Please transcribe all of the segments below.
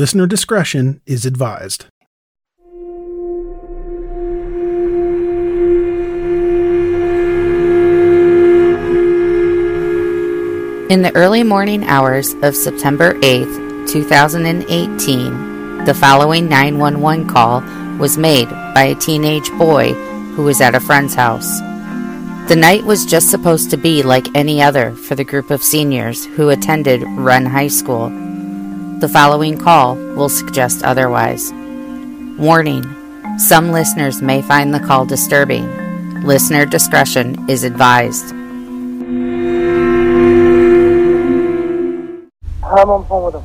Listener discretion is advised. In the early morning hours of September 8th, 2018, the following 911 call was made by a teenage boy who was at a friend's house. The night was just supposed to be like any other for the group of seniors who attended Wren High School. The following call will suggest otherwise. Warning Some listeners may find the call disturbing. Listener discretion is advised. I'm on the phone with him.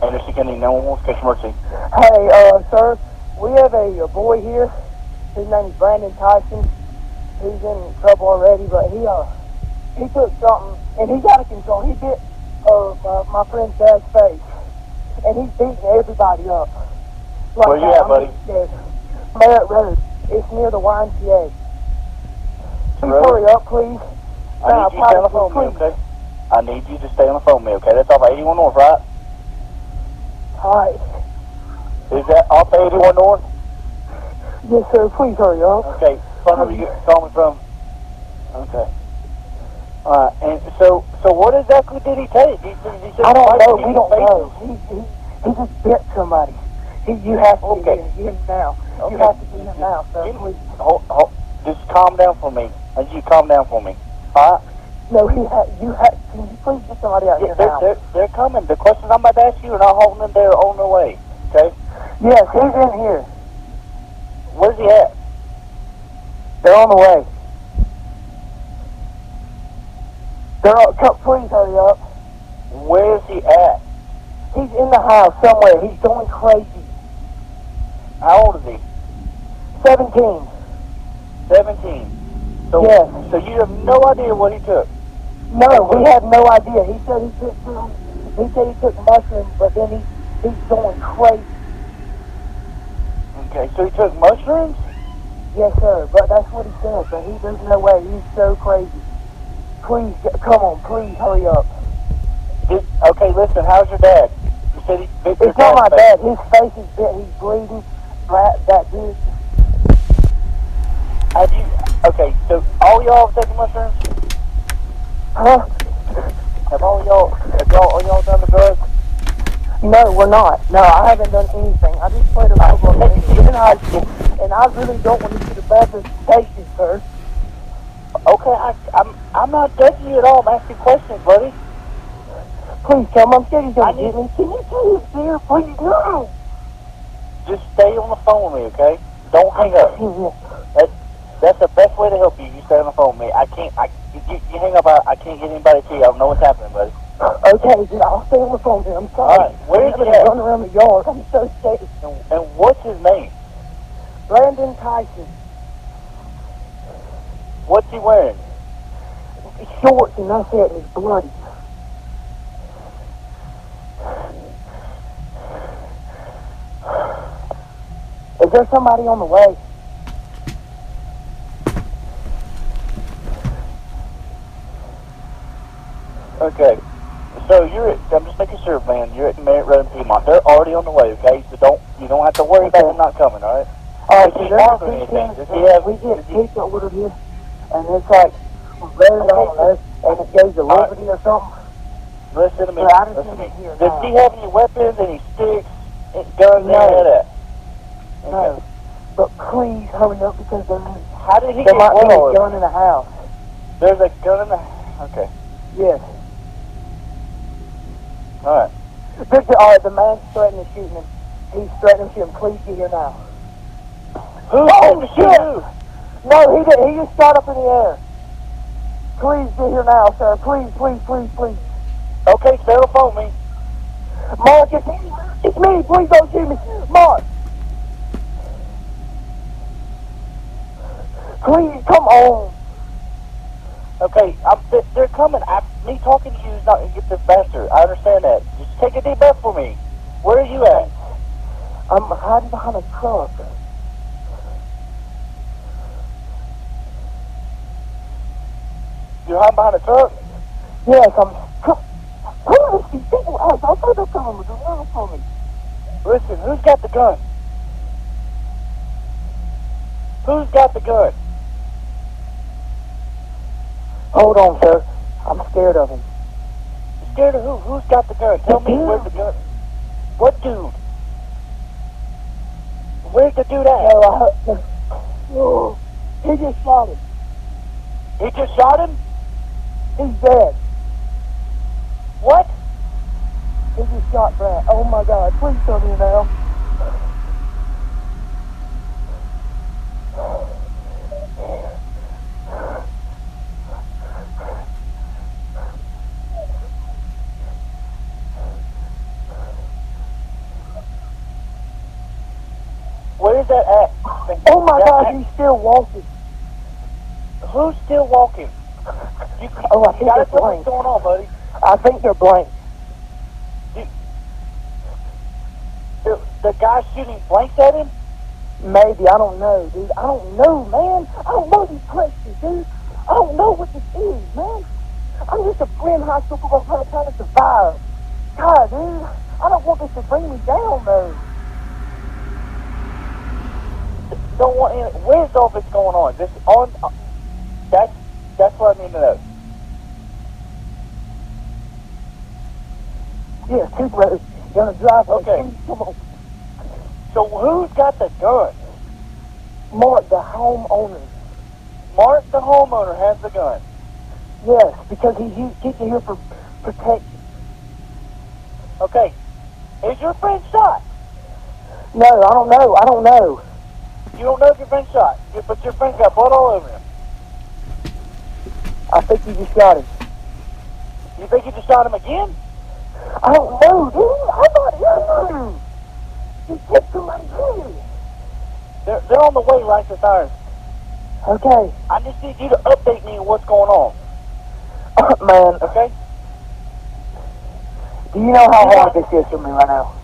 Anderson County 911 Station Emergency. Hey, uh, sir, we have a, a boy here. His name is Brandon Tyson. He's in trouble already, but he, uh, he took something, and he's out of control. He bit, uh, my, friend's dad's face and he's beating everybody up. Like Where you at, buddy? Merritt Road. It's near the YMCA. Please Road? hurry up, please. I need you to stay on the phone with me, okay? I need you to stay on the phone with me, okay? That's off 81 North, right? All right. Is that off 81 North? Yes, sir. Please hurry up. Okay. Phone number you call me from? Okay. Alright, and so, so what exactly did he take? He, he said I don't know. We don't know. He, he, he just bit somebody. He, you have to Okay. get him now. Okay. You have to get him now. Get- Please. Hold, hold, just calm down for me. Need you calm down for me. Alright? No, he ha- you have. Can you please get somebody out Yeah, here they're, now? they're, they're coming. The questions I'm about to ask you are not holding them. They're on their way. Okay? Yes, he's in here. Where's he at? They're on the way. On, come, please hurry up. Where's he at? He's in the house somewhere. He's going crazy. How old is he? 17. 17. So, Yes. so you have no idea what he took. No, we have no idea. He said he took some, he said he took mushrooms, but then he, he's going crazy. Okay, so he took mushrooms? Yes, sir. But that's what he said. But he, there's no way. He's so crazy. Please, come on. Please hurry up. Did, okay, listen, how's your dad? You said he bit It's not my dad. His face is bit. He's bleeding. That, that dude. Have you, okay, so all y'all have taken mushrooms? Huh? Have all y'all, have y'all, are y'all done the drugs? No, we're not. No, I haven't done anything. I just played a football game in high school, and I really don't want to see the bad reputation, sir. Okay, I, I'm, I'm not judging you at all. I'm asking questions, buddy. Please come. I'm scared he's I gonna get me. Can you his fear? Please, no. Just stay on the phone with me, okay? Don't hang up. That's that's the best way to help you. You stay on the phone with me. I can't, I, you, you hang up, I, I can't get anybody to you. I don't know what's happening, buddy. Okay, then I'll stay on the phone with him. I'm sorry. All right, where is I'm gonna run around the yard. I'm so scared. And, and what's his name? Brandon Tyson. What's he wearing? Shorts and that's it. And he's bloody. Is there somebody on the way? Okay. So you're at, I'm just making sure, man, you're at Merritt Road in Piedmont. They're already on the way, okay? So don't, you don't have to worry about them not coming, alright? All right, Does so there's a anything? weekend, Does he have- we get does he- pizza ordered here, and it's like red on there, and it goes right. Liberty or something. Listen to me. But I Listen to me. to Does now. he have any weapons, any sticks, any guns, No. any of that? No. But please hurry up because there's, How did he there get might be a gun in the house. There's a gun in the... Okay. Yes. All right. Victor, all right, the man's threatening to shoot him. He's threatening to shoot him. Please get here now. Who Oh, shit. No, he did. He just shot up in the air. Please get here now, sir. Please, please, please, please. Okay, on phone me. Mark, it's, it's me. Please don't shoot me. Mark. Please, come on. Okay, I'm, they're, they're coming. I, me talking to you is not going to get this faster. I understand that. Just take a deep breath for me. Where are you at? I'm hiding behind a truck. You're hiding behind a truck? Yes, I'm... Who are these people? I thought they were coming gun for me. Listen, who's got the gun? Who's got the gun? Hold on, sir. I'm scared of him. Scared of who? Who's got the gun? Tell me dude. where's the gun. What dude? Where's the dude at? No, I. Oh, he just shot him. He just shot him? He's dead. What? He just shot Brad. Oh my God! Please tell me now. Where's that at? Oh my God! He's still walking. Who's still walking? You, Oh, I think gotta it's tell me blank. what's going on, buddy. I think they're blank. The, the guy shooting blanks at him? Maybe I don't know, dude. I don't know, man. I don't know these questions, dude. I don't know what this is, man. I'm just a friend high school football player trying to survive. God, dude, I don't want this to bring me down, though. Don't want any, where's all this going on? This on uh, that's that's what I need to know. Yeah, two brothers gonna drive. us. Okay. Please, Come on, So who's got the gun? Mark, the homeowner. Mark, the homeowner, has the gun. Yes, because he's he's here for protection. Okay. Is your friend shot? No, I don't know. I don't know. You don't know if your friend shot, but your friend's got blood all over him. I think he just shot him. You think you just shot him again? I don't know, dude. I thought he knew. He hit somebody here. They're they're on the way right to sirens. Okay, I just need you to update me on what's going on. Uh, man. Okay? Do you know how hard this is for me right now?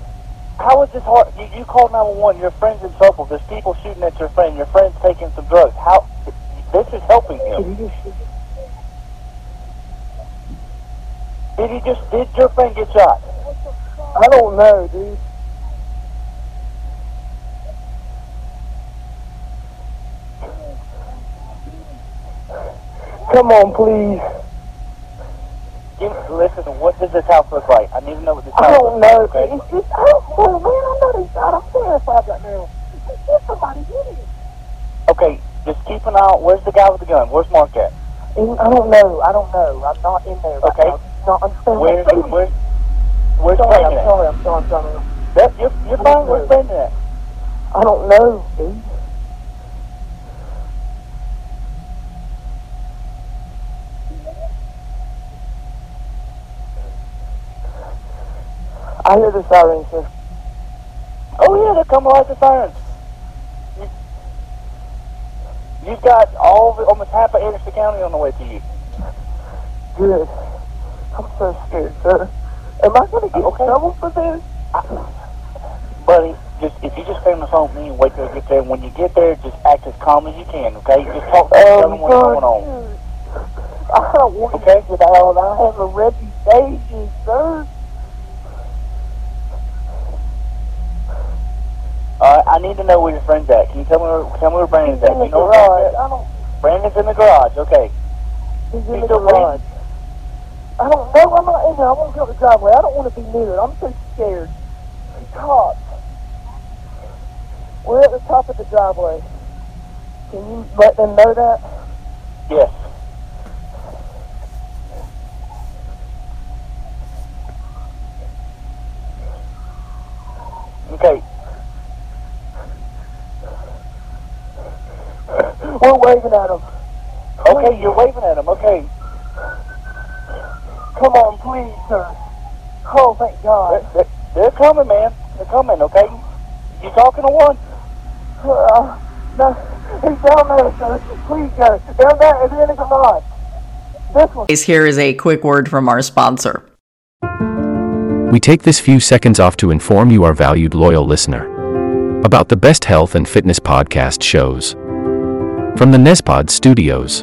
How is this hard? You, you called 911. Your friend's in trouble. There's people shooting at your friend. Your friend's taking some drugs. How? This is helping him. Did you just? Did he just? Did your finger get shot? I don't know, dude. Come on, please. Give, listen. What does this house look like? I need to know what this I house don't looks know. like. Okay? It's just, I don't man. I know they shot. I'm terrified right now. It's just somebody hit him. Okay. Just keep an eye out. Where's the guy with the gun? Where's Mark at? I don't know. I don't know. I'm not in there right Okay. now. Not understand what I'm sorry, I'm sorry, I'm sorry, I'm sorry. That, you're you're fine. Where's Brandon at? I don't know, dude. I hear the sirens, sir. Oh yeah, they're coming like the sirens. You, you've got all it, almost half of Anderson County on the way to you. Good. I'm so scared, sir. Am I going to get Okay. in trouble for this? Buddy, just if you just stay on the phone with me and wait till I get there. When you get there, just act as calm as you can. Okay? Just talk to me, tell oh, them what's going on. I don't want Okay. to get out. I have a reputation, sir. All right, I need to know where your friend's at. Can you tell me where, tell me where Brandon's He's at? in the You know where garage. Brandon's I don't. at? Brandon's in the garage. Okay. He's in He's the garage. I don't know. I'm not in there. I want to go to the driveway. I don't want to be near it. I'm so scared. Cops. We're at the top of the driveway. Can you let them know that? Yes. Okay. We're waving at them. Okay, you're waving at them. Okay. Come on, please, sir. Oh, thank They're, God. they're, they're coming, man. They're coming, okay? You talking to one? Uh, no, he's down there, sir. Please, go. Down there at the end of the line. This one. Here is a quick word from our sponsor. We take this few seconds off to inform you, our valued loyal listener, about the best health and fitness podcast shows from the Nezpod studios.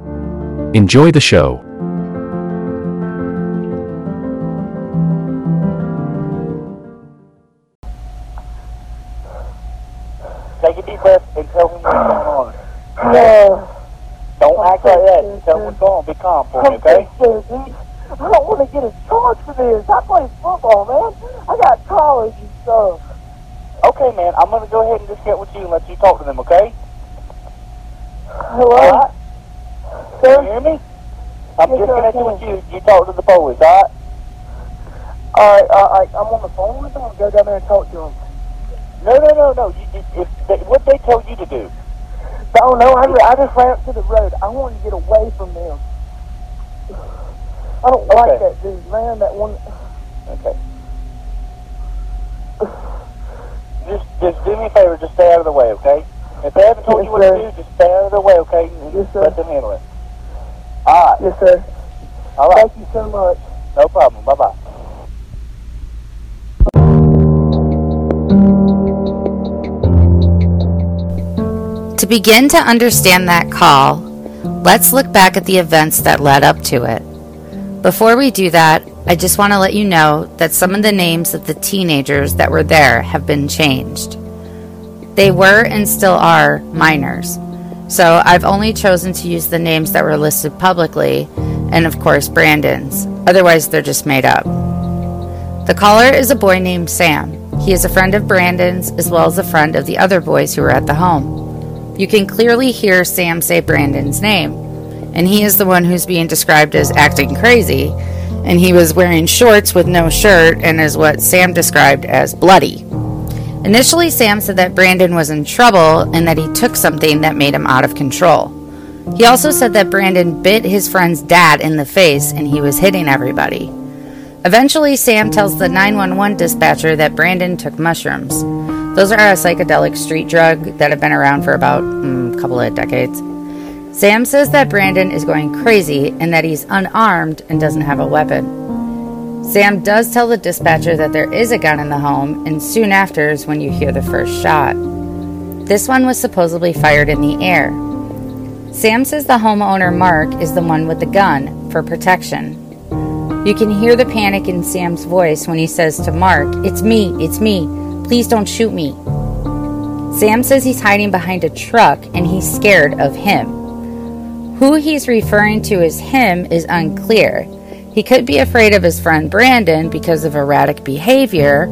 Enjoy the show. Take a deep breath and tell me what's going on. No. Don't act like that. Tell me what's going on. Be calm for me, I'm okay? so. I don't want to get a charge for this. I play football, man. I got college and stuff. Okay, man. I'm going to go ahead and just get with you and let you talk to them, okay? Hello? Alright? Can you hear me? I'm Yes, just sir, I connected with you. You talk to the police, alright? Alright, alright. I'm on the phone with them. I'll go down there and talk to them. No, no, no, no. You, you, if they, what they tell you to do. I don't know. I, I just ran up to the road. I want to get away from them. I don't like that dude, man. That one. Okay. Just, just do me a favor. Just stay out of the way, okay? If they haven't told Yes, you what sir. to do, just stay out of the way, okay? And Yes, just sir. let them handle it. All right. Yes, sir. All right. Thank you so much. No problem. Bye bye. To begin to understand that call, let's look back at the events that led up to it. Before we do that, I just want to let you know that some of the names of the teenagers that were there have been changed. They were and still are minors, so I've only chosen to use the names that were listed publicly, and of course Brandon's, otherwise, they're just made up. The caller is a boy named Sam. He is a friend of Brandon's as well as a friend of the other boys who were at the home. You can clearly hear Sam say Brandon's name, and he is the one who's being described as acting crazy, and he was wearing shorts with no shirt and is what Sam described as bloody. Initially, Sam said that Brandon was in trouble and that he took something that made him out of control. He also said that Brandon bit his friend's dad in the face and he was hitting everybody. Eventually, Sam tells the 911 dispatcher that Brandon took mushrooms. Those are a psychedelic street drug that have been around for about mm, a couple of decades. Sam says that Brandon is going crazy and that he's unarmed and doesn't have a weapon. Sam does tell the dispatcher that there is a gun in the home, and soon after is when you hear the first shot. This one was supposedly fired in the air. Sam says the homeowner Mark is the one with the gun for protection. You can hear the panic in Sam's voice when he says to Mark, It's me, it's me, please don't shoot me. Sam says he's hiding behind a truck and he's scared of him. Who he's referring to as him is unclear. He could be afraid of his friend Brandon because of erratic behavior,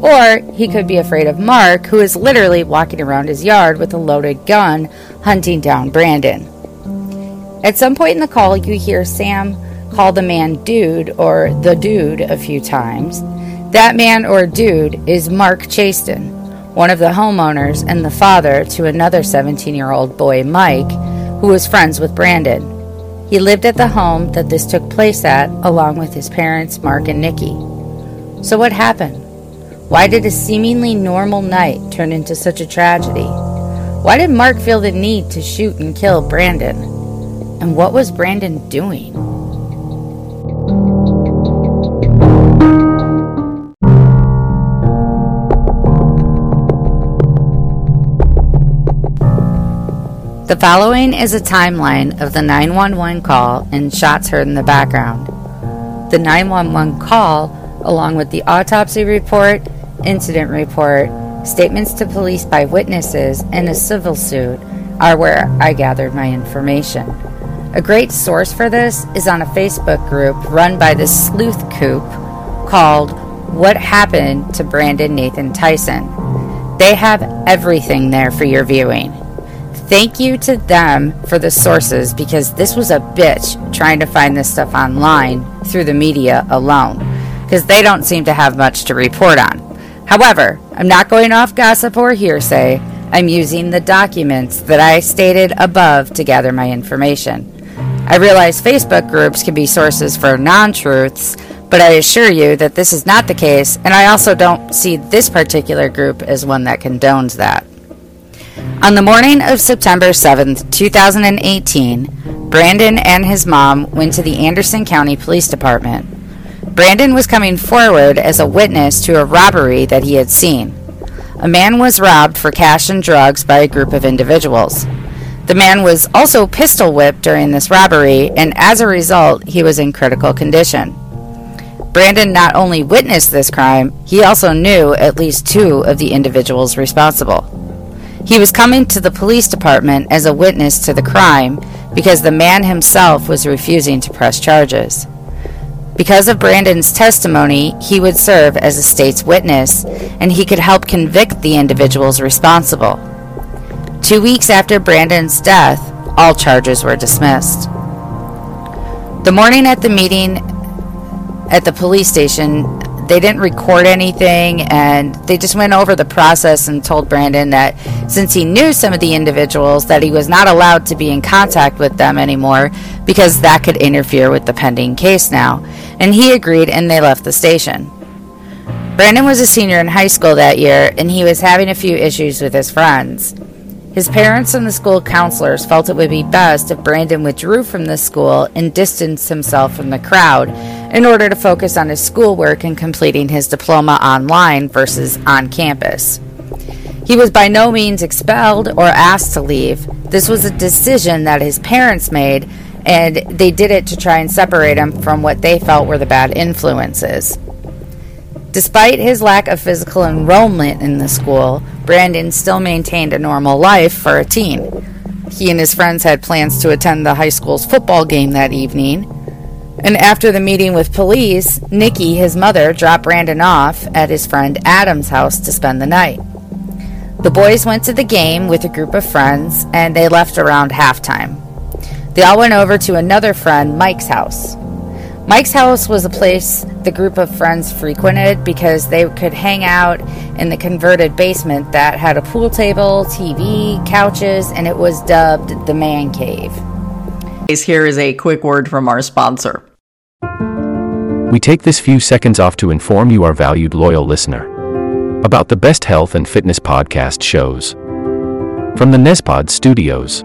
or he could be afraid of Mark, who is literally walking around his yard with a loaded gun hunting down Brandon. At some point in the call, you hear Sam call the man dude or the dude a few times. That man or dude is Mark Chaston, one of the homeowners and the father to another 17 year old boy, Mike, who was friends with Brandon. He lived at the home that this took place at, along with his parents, Mark and Nikki. So, what happened? Why did a seemingly normal night turn into such a tragedy? Why did Mark feel the need to shoot and kill Brandon? And what was Brandon doing? The following is a timeline of the 911 call and shots heard in the background. The 911 call, along with the autopsy report, incident report, statements to police by witnesses, and a civil suit, are where I gathered my information. A great source for this is on a Facebook group run by the Sleuth Coop called What Happened to Brandon Nathan Tyson. They have everything there for your viewing. Thank you to them for the sources because this was a bitch trying to find this stuff online through the media alone because they don't seem to have much to report on. However, I'm not going off gossip or hearsay. I'm using the documents that I stated above to gather my information. I realize Facebook groups can be sources for non truths, but I assure you that this is not the case, and I also don't see this particular group as one that condones that. On the morning of September 7th, 2018, Brandon and his mom went to the Anderson County Police Department. Brandon was coming forward as a witness to a robbery that he had seen. A man was robbed for cash and drugs by a group of individuals. The man was also pistol whipped during this robbery, and as a result, he was in critical condition. Brandon not only witnessed this crime, he also knew at least two of the individuals responsible. He was coming to the police department as a witness to the crime because the man himself was refusing to press charges. Because of Brandon's testimony, he would serve as a state's witness and he could help convict the individuals responsible. Two weeks after Brandon's death, all charges were dismissed. The morning at the meeting at the police station, they didn't record anything and they just went over the process and told Brandon that since he knew some of the individuals that he was not allowed to be in contact with them anymore because that could interfere with the pending case now and he agreed and they left the station. Brandon was a senior in high school that year and he was having a few issues with his friends. His parents and the school counselors felt it would be best if Brandon withdrew from the school and distanced himself from the crowd in order to focus on his schoolwork and completing his diploma online versus on campus. He was by no means expelled or asked to leave. This was a decision that his parents made, and they did it to try and separate him from what they felt were the bad influences. Despite his lack of physical enrollment in the school, Brandon still maintained a normal life for a teen. He and his friends had plans to attend the high school's football game that evening. And after the meeting with police, Nikki, his mother, dropped Brandon off at his friend Adam's house to spend the night. The boys went to the game with a group of friends and they left around halftime. They all went over to another friend, Mike's house. Mike's house was a place the group of friends frequented because they could hang out in the converted basement that had a pool table, TV, couches, and it was dubbed the Man Cave. Here is a quick word from our sponsor. We take this few seconds off to inform you, our valued loyal listener, about the best health and fitness podcast shows from the Nezpod studios.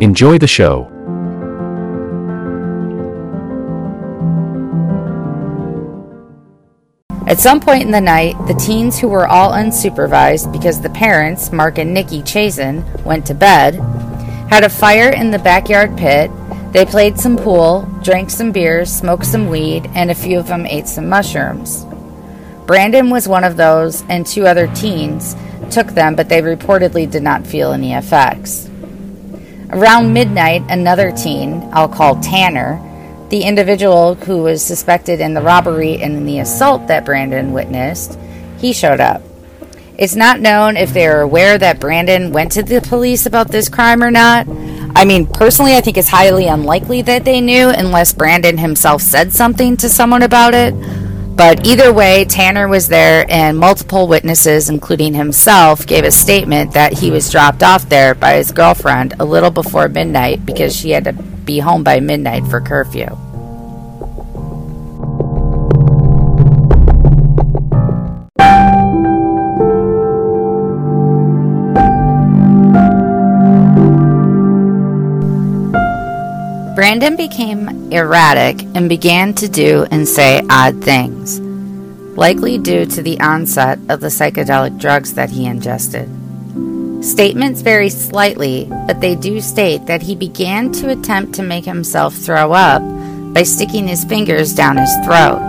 Enjoy the show. At some point in the night, the teens who were all unsupervised because the parents, Mark and Nikki Chazen, went to bed, had a fire in the backyard pit. They played some pool, drank some beers, smoked some weed, and a few of them ate some mushrooms. Brandon was one of those, and two other teens took them, but they reportedly did not feel any effects. Around midnight, another teen, I'll call Tanner, the individual who was suspected in the robbery and in the assault that Brandon witnessed, he showed up. It's not known if they are aware that Brandon went to the police about this crime or not. I mean, personally, I think it's highly unlikely that they knew unless Brandon himself said something to someone about it. But either way, Tanner was there, and multiple witnesses, including himself, gave a statement that he was dropped off there by his girlfriend a little before midnight because she had to be home by midnight for curfew. Brandon became erratic and began to do and say odd things, likely due to the onset of the psychedelic drugs that he ingested. Statements vary slightly, but they do state that he began to attempt to make himself throw up by sticking his fingers down his throat.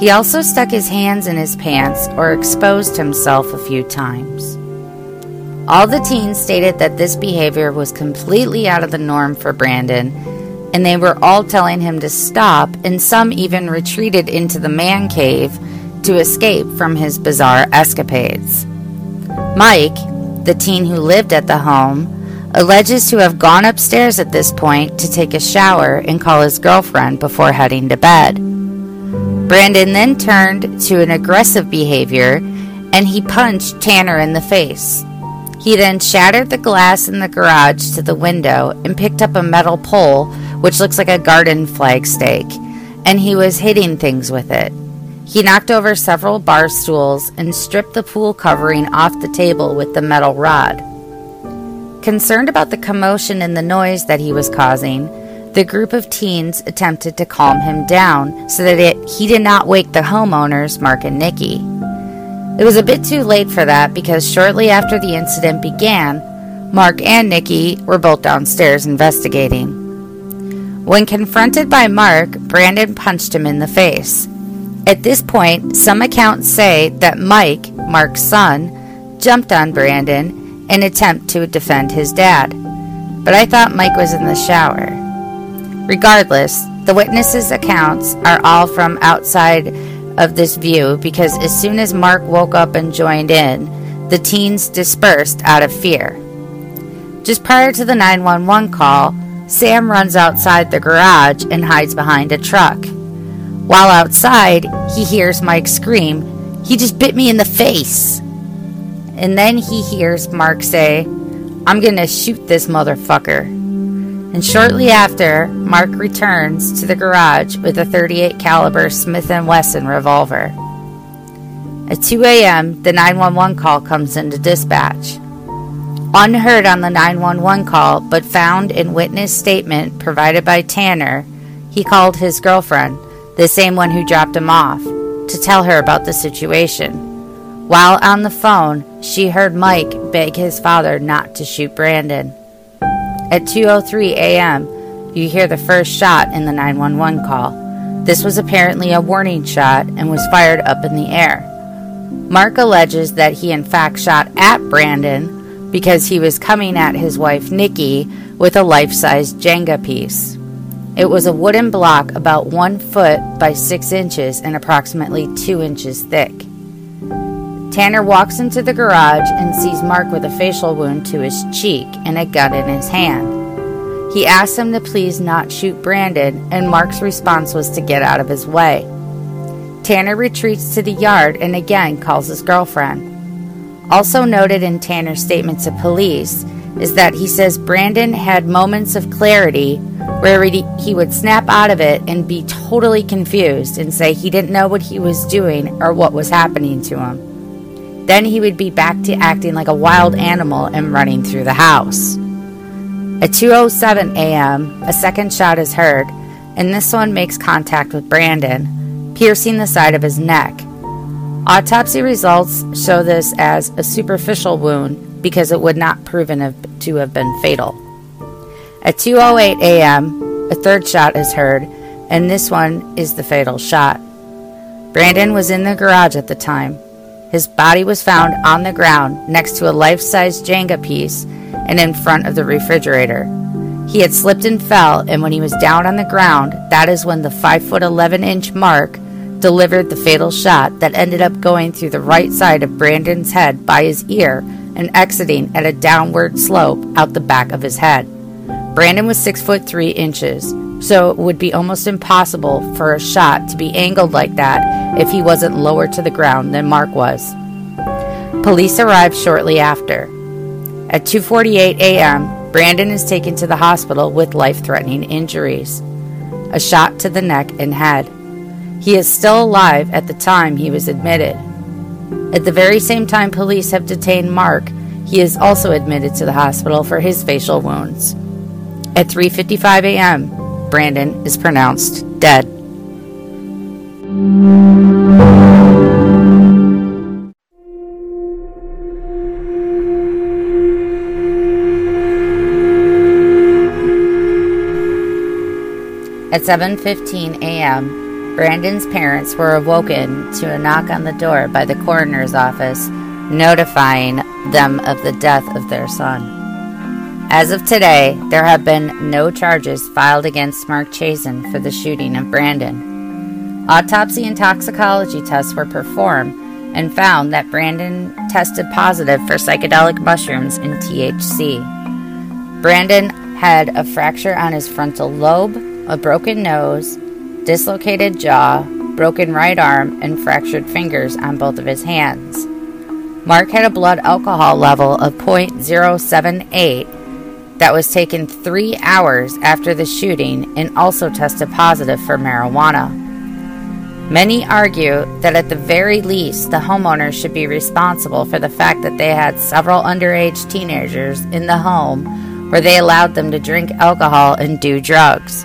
He also stuck his hands in his pants or exposed himself a few times. All the teens stated that this behavior was completely out of the norm for Brandon and they were all telling him to stop, and some even retreated into the man cave to escape from his bizarre escapades. Mike, the teen who lived at the home, alleges to have gone upstairs at this point to take a shower and call his girlfriend before heading to bed. Brandon then turned to an aggressive behavior and he punched Tanner in the face. He then shattered the glass in the garage to the window and picked up a metal pole, which looks like a garden flag stake, and he was hitting things with it. He knocked over several bar stools and stripped the pool covering off the table with the metal rod. Concerned about the commotion and the noise that he was causing, the group of teens attempted to calm him down so that it, he did not wake the homeowners, Mark and Nikki. It was a bit too late for that because shortly after the incident began, Mark and Nikki were both downstairs investigating. When confronted by Mark, Brandon punched him in the face. At this point, some accounts say that Mike, Mark's son, jumped on Brandon in attempt to defend his dad. But I thought Mike was in the shower. Regardless, the witnesses' accounts are all from outside of this view because as soon as Mark woke up and joined in, the teens dispersed out of fear. Just prior to the 911 call, Sam runs outside the garage and hides behind a truck. While outside, he hears Mike scream, He just bit me in the face! And then he hears Mark say, I'm gonna shoot this motherfucker. And shortly after, Mark returns to the garage with a 38 caliber Smith & Wesson revolver. At 2 a.m., the 911 call comes into dispatch. Unheard on the 911 call, but found in witness statement provided by Tanner, he called his girlfriend, the same one who dropped him off, to tell her about the situation. While on the phone, she heard Mike beg his father not to shoot Brandon. At 2:03 a.m., you hear the first shot in the 911 call. This was apparently a warning shot and was fired up in the air. Mark alleges that he in fact shot at Brandon because he was coming at his wife Nikki with a life-size Jenga piece. It was a wooden block about one foot by six inches and approximately two inches thick. Tanner walks into the garage and sees Mark with a facial wound to his cheek and a gun in his hand. He asks him to please not shoot Brandon, and Mark's response was to get out of his way. Tanner retreats to the yard and again calls his girlfriend. Also noted in Tanner's statement to police is that he says Brandon had moments of clarity where he would snap out of it and be totally confused and say he didn't know what he was doing or what was happening to him. Then he would be back to acting like a wild animal and running through the house. At 2:07 a.m., a second shot is heard, and this one makes contact with Brandon, piercing the side of his neck. Autopsy results show this as a superficial wound because it would not proven to have been fatal. At 2:08 a.m., a third shot is heard, and this one is the fatal shot. Brandon was in the garage at the time. His body was found on the ground next to a life-size Jenga piece and in front of the refrigerator. He had slipped and fell, and when he was down on the ground, that is when the 5 foot 11 inch mark delivered the fatal shot that ended up going through the right side of Brandon's head by his ear and exiting at a downward slope out the back of his head. Brandon was 6 foot 3 inches, so it would be almost impossible for a shot to be angled like that if he wasn't lower to the ground than Mark was. Police arrived shortly after. At 2:48 a.m., Brandon is taken to the hospital with life-threatening injuries. A shot to the neck and head. He is still alive at the time he was admitted. At the very same time police have detained Mark, he is also admitted to the hospital for his facial wounds. At 3:55 a.m., Brandon is pronounced dead. At 7:15 a.m., Brandon's parents were awoken to a knock on the door by the coroner's office notifying them of the death of their son. As of today, there have been no charges filed against Mark Chazen for the shooting of Brandon. Autopsy and toxicology tests were performed and found that Brandon tested positive for psychedelic mushrooms and THC. Brandon had a fracture on his frontal lobe, a broken nose, dislocated jaw, broken right arm, and fractured fingers on both of his hands. Mark had a blood alcohol level of 0.078 that was taken three hours after the shooting and also tested positive for marijuana. Many argue that at the very least, the homeowners should be responsible for the fact that they had several underage teenagers in the home where they allowed them to drink alcohol and do drugs.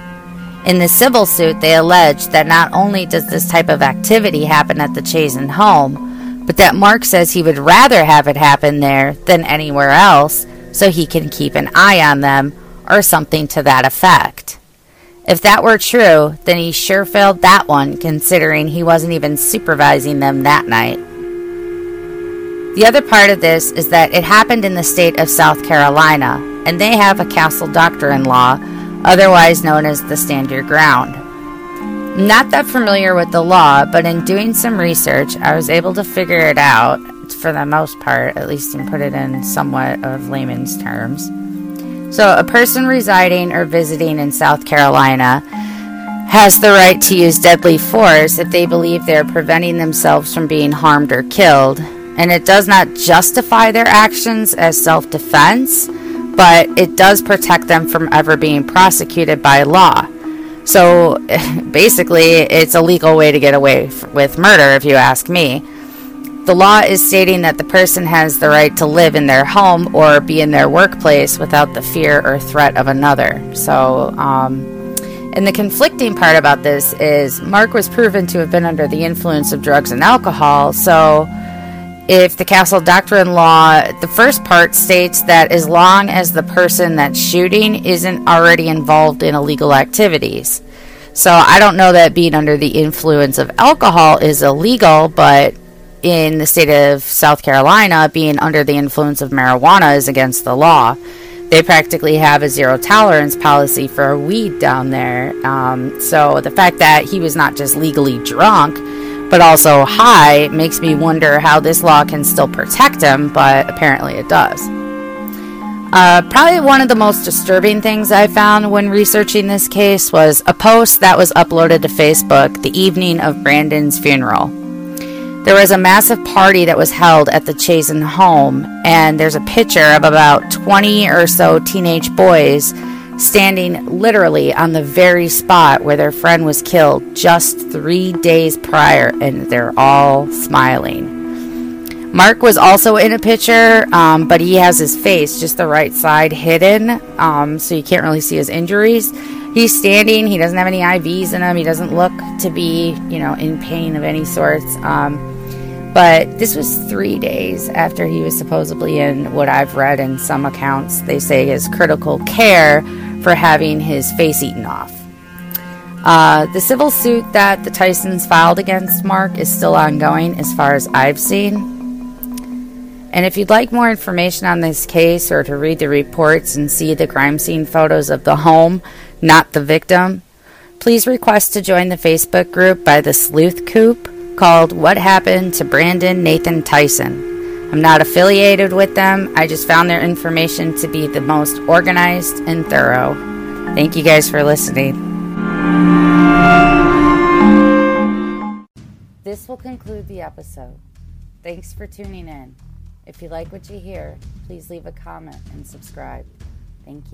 In the civil suit, they allege that not only does this type of activity happen at the Chazen home, but that Mark says he would rather have it happen there than anywhere else so he can keep an eye on them or something to that effect. If that were true, then he sure failed that one considering he wasn't even supervising them that night. The other part of this is that it happened in the state of South Carolina, and they have a castle doctrine law otherwise known as the Stand Your Ground. Not that familiar with the law, but in doing some research, I was able to figure it out, for the most part, at least, and put it in somewhat of layman's terms. So, a person residing or visiting in South Carolina has the right to use deadly force if they believe they are preventing themselves from being harmed or killed, and it does not justify their actions as self defense but it does protect them from ever being prosecuted by law. So basically, it's a legal way to get away f- with murder, if you ask me. The law is stating that the person has the right to live in their home or be in their workplace without the fear or threat of another. So, um, and the conflicting part about this is Mark was proven to have been under the influence of drugs and alcohol, so if the castle doctrine law, the first part states that as long as the person that's shooting isn't already involved in illegal activities. So I don't know that being under the influence of alcohol is illegal, but in the state of South Carolina, being under the influence of marijuana is against the law. They practically have a zero tolerance policy for weed down there. Um, so the fact that he was not just legally drunk, but also high makes me wonder how this law can still protect him, but apparently it does. Uh, probably one of the most disturbing things I found when researching this case was a post that was uploaded to Facebook the evening of Brandon's funeral. There was a massive party that was held at the Chazen home, and there's a picture of about 20 or so teenage boys standing literally on the very spot where their friend was killed just three days prior, and they're all smiling. Mark was also in a picture, um, but he has his face just the right side hidden, um, so you can't really see his injuries. He's standing. He doesn't have any IVs in him. He doesn't look to be, you know, in pain of any sorts. Um, but this was three days after he was supposedly in what I've read in some accounts. They say his critical care for having his face eaten off. Uh, the civil suit that the Tysons filed against Mark is still ongoing, as far as I've seen. And if you'd like more information on this case or to read the reports and see the crime scene photos of the home, not the victim, please request to join the Facebook group by the Sleuth Coop called What Happened to Brandon Nathan Tyson. I'm not affiliated with them, I just found their information to be the most organized and thorough. Thank you guys for listening. This will conclude the episode. Thanks for tuning in. If you like what you hear, please leave a comment and subscribe. Thank you.